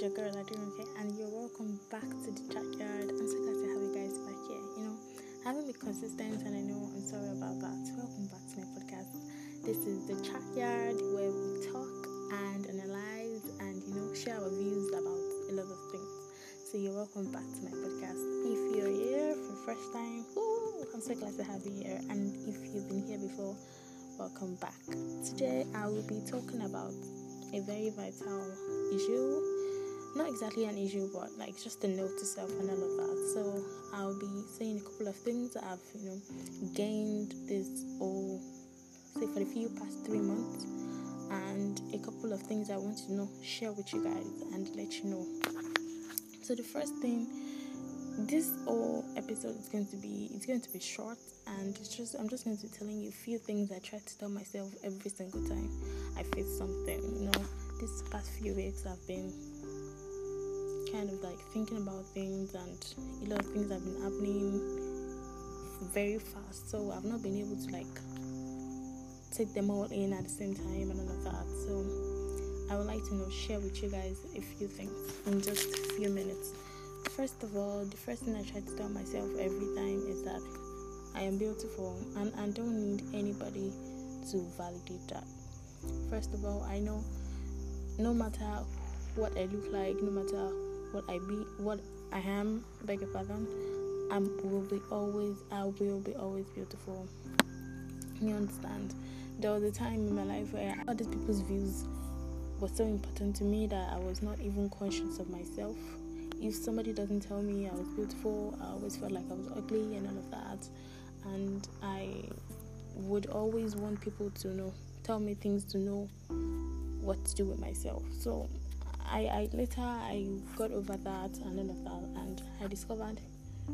is your girl Aderonke, and you're welcome back to the chat. I'm so glad to have you guys back here. You know, I haven't been consistent, and I know I'm sorry about that. Welcome back to my podcast. This is the chat where we talk and analyze and you know share our views about a lot of things. So you're welcome back to my podcast. If you're here for the first time, ooh, I'm so glad to have you here. And if you've been here before, welcome back. Today I will be talking about a very vital issue. Not exactly an issue, but like just a note to self and all of that. So I'll be saying a couple of things that I've you know gained this all say for the few past three months, and a couple of things I want to know share with you guys and let you know. So the first thing this whole episode is going to be it's going to be short and it's just I'm just going to be telling you a few things I try to tell myself every single time I face something. You know, these past few weeks I've been kind of like thinking about things and a lot of things have been happening very fast so I've not been able to like take them all in at the same time and all of that. So I would like to know share with you guys a few things in just a few minutes. First of all, the first thing I try to tell myself every time is that I am beautiful and I don't need anybody to validate that. First of all, I know no matter what I look like, no matter what I be, what I am, beg your pardon, I will be always, I will be always beautiful. You understand? There was a time in my life where other people's views were so important to me that I was not even conscious of myself if somebody doesn't tell me I was beautiful, I always felt like I was ugly and all of that. And I would always want people to know, tell me things to know what to do with myself. So I, I later I got over that and all of that, and I discovered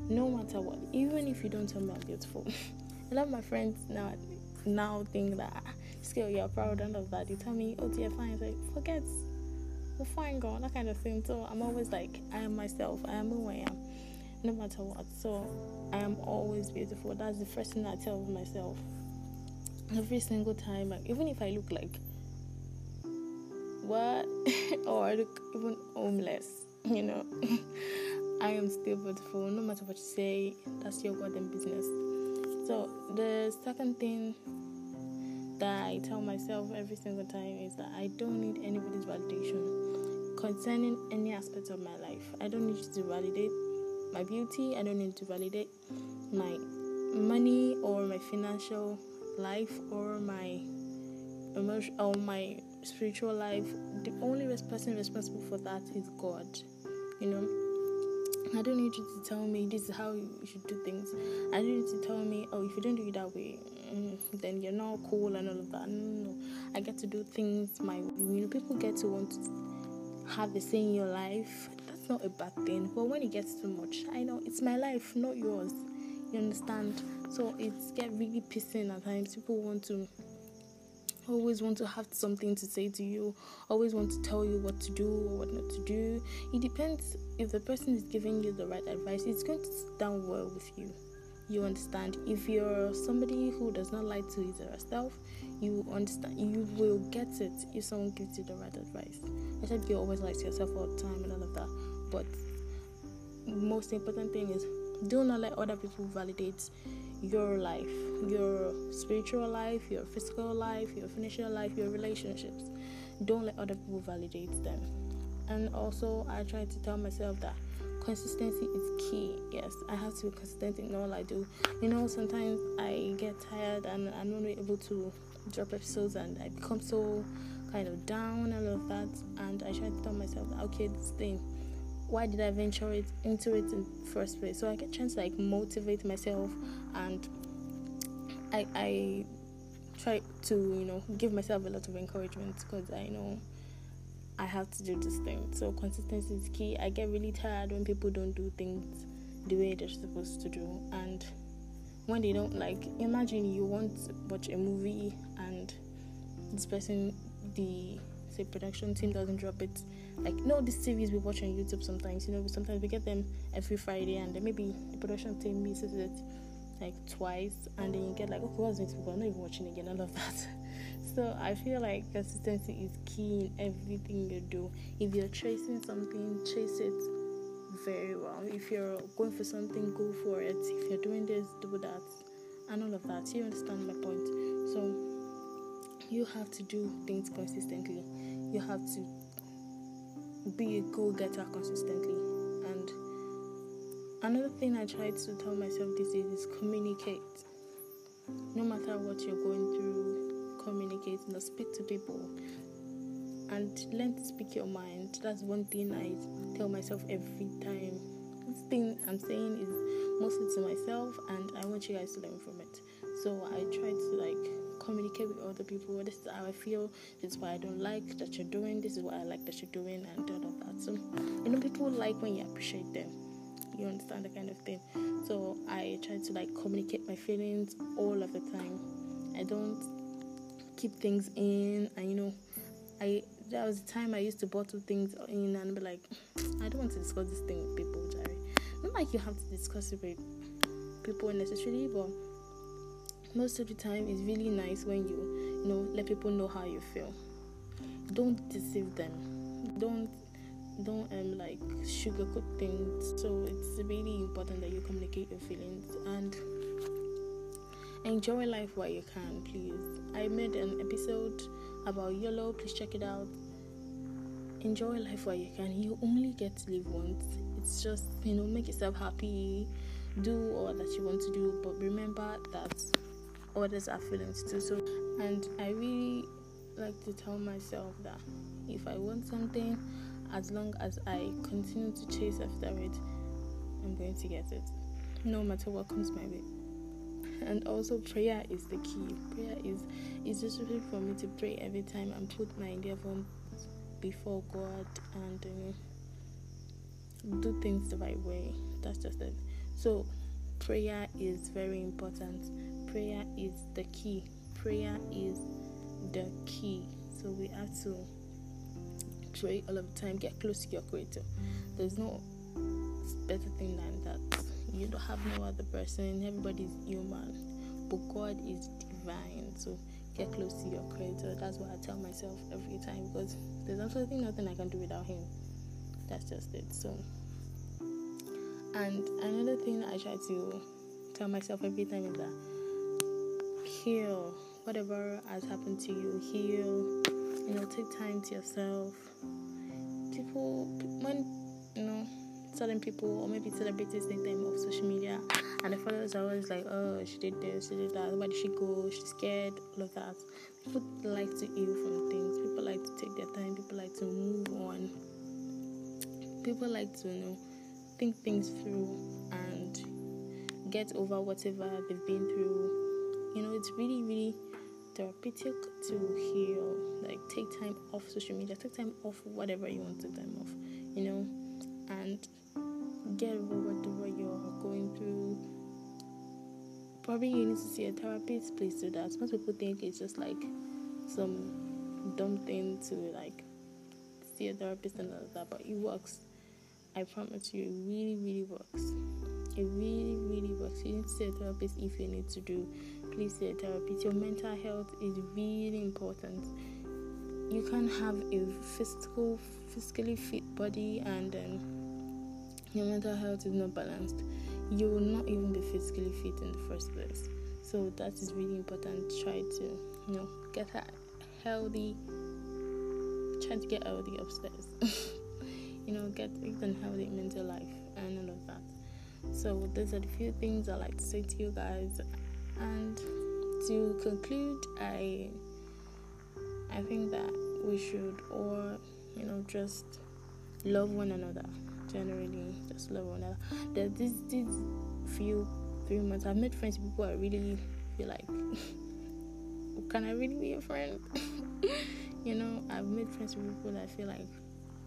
no matter what, even if you don't tell me I'm beautiful, a lot of my friends now now think that ah, still you're proud and of that. They tell me, oh dear, fine. It's like forget well, fine, girl, that kind of thing. So I'm always like, I am myself, I am who I am, no matter what. So I am always beautiful. That's the first thing I tell myself every single time. Like, even if I look like what, or even homeless, you know, I am still beautiful. No matter what you say, that's your goddamn business. So the second thing that I tell myself every single time is that I don't need anybody's validation concerning any aspect of my life. I don't need to validate my beauty, I don't need to validate my money or my financial life or my emotion or my spiritual life. The only person responsible for that is God. You know, I don't need you to tell me this is how you should do things. I don't need to tell me, oh, if you don't do it that way, mm, then you're not cool and all of that. No, no, I get to do things my way. You know, people get to want to have a say in your life. That's not a bad thing. But when it gets too much, I know it's my life, not yours. You understand? So it's get really pissing at times. People want to always want to have something to say to you, always want to tell you what to do or what not to do. It depends if the person is giving you the right advice, it's going to sit down well with you. You understand? If you're somebody who does not like to his herself, you understand you will get it if someone gives you the right advice. I said you always lie to yourself all the time and all of that. But most important thing is do not let other people validate your life, your spiritual life, your physical life, your financial life, your relationships. Don't let other people validate them. And also, I try to tell myself that consistency is key. Yes, I have to be consistent in all I do. You know, sometimes I get tired and I'm not able to drop episodes and I become so kind of down and all of that. And I try to tell myself, okay, this thing why did I venture it into it in the first place? So I get chance to like motivate myself and I I try to, you know, give myself a lot of encouragement because I know I have to do this thing. So consistency is key. I get really tired when people don't do things the way they're supposed to do and when they don't like imagine you want to watch a movie and this person the say production team doesn't drop it like no these series we watch on youtube sometimes you know sometimes we get them every friday and then maybe the production team misses it like twice and then you get like okay what's next week i'm not even watching again all of that so I feel like consistency is key in everything you do. If you're chasing something, chase it very well. If you're going for something, go for it. If you're doing this, do that, and all of that. You understand my point? So you have to do things consistently. You have to be a go getter consistently. And another thing I try to tell myself this is, is communicate. No matter what you're going through, communicate. Know, speak to people and learn to speak your mind. That's one thing I tell myself every time. This thing I'm saying is mostly to myself, and I want you guys to learn from it. So I try to like communicate with other people. This is how I feel. This is what I don't like that you're doing. This is what I like that you're doing, and all of that. So you know, people like when you appreciate them. You understand the kind of thing. So I try to like communicate my feelings all of the time. I don't keep things in, and you know, I there was a time I used to bottle things in and be like, I don't want to discuss this thing with people, Jerry. Not like you have to discuss it with people necessarily, but most of the time it's really nice when you, you know, let people know how you feel. Don't deceive them. Don't don't um like sugarcoat things. So it's really important that you communicate your feelings and enjoy life while you can, please. I made an episode about YOLO. Please check it out. Enjoy life while you can. You only get to live once. It's just, you know, make yourself happy, do all that you want to do, but remember that others are feeling too. So, and I really like to tell myself that if I want something, as long as I continue to chase after it, I'm going to get it, no matter what comes my way. And also prayer is the key. Prayer is is just for me to pray every time and put my endeavor before god and uh, do things the right way. That's just it. So prayer is very important. Prayer is the key. Prayer is the key. So we have to pray all of the time. Get close to your creator. There's no better thing than that. You don't have no other person. Everybody's human. But god is divine. So get close to your creator. That's what i tell myself every time because there's absolutely nothing i can do without him. That's just it. So and another thing i try to tell myself every time is that heal. Whatever has happened to you heal. You know take time to yourself. People when you know certain people or maybe celebrities take them off social media and the followers are always like, oh, she did this, she did that, where did she go? She's scared, all of that. People like to heal from things, people like to take their time, people like to move on, people like to you know think things through and get over whatever they've been through. You know, it's really, really therapeutic to heal. Like take time off social media, take time off whatever you want to take time off, you know, and get over whatever you're going through. Probably you need to see a therapist, please do that. Most people think it's just like some dumb thing to like see a therapist and all that, but it works. I promise you, it really, really works. It really, really works. You need to see a therapist if you need to do. Please see a therapist. Your mental health is really important. You can have a physical, physically fit body and um, your mental health is not balanced, you will not even be physically fit in the first place. So that is really important. Try to, you know, get a healthy. Try to get healthy upstairs. you know, get even healthy mental life and all of that. So those are the few things I like to say to you guys. And to conclude, I I think that we should all, you know, just love one another generally just love one another. There's this this few three months I've made friends with people I really feel like can I really be a friend? you know, I've made friends with people that I feel like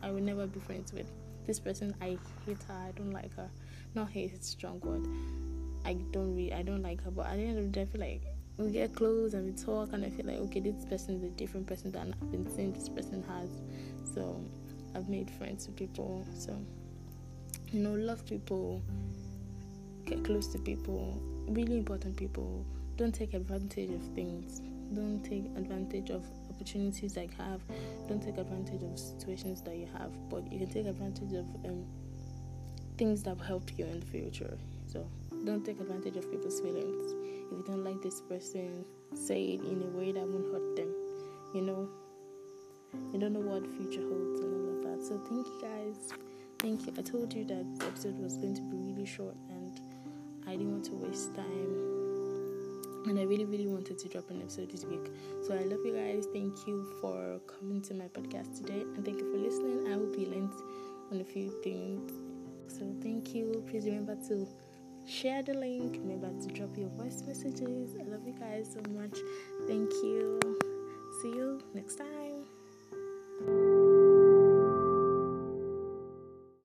I will never be friends with. This person I hate her, I don't like her. Not hate it's strong word. I don't really I don't like her, but at the end of the day I feel like we get close and we talk and I feel like okay this person is a different person than I've been seeing this person has. So I've made friends with people. So you know, love people, get close to people, really important people. Don't take advantage of things. don't take advantage of opportunities that you have. Don't take advantage of situations that you have, but you can take advantage of um, things that will help you in the future. So don't take advantage of people's feelings. If you don't like this person, say it in a way that won't hurt them. You know, you don't know what the future holds and all of that. So thank you guys. Thank you. I told you that the episode was going to be really short and I didn't want to waste time. And I really, really wanted to drop an episode this week. So I love you guys. Thank you for coming to my podcast today. And thank you for listening. I hope you learned on a few things. So thank you. Please remember to share the link. Remember to drop your voice messages. I love you guys so much. Thank you. See you next time.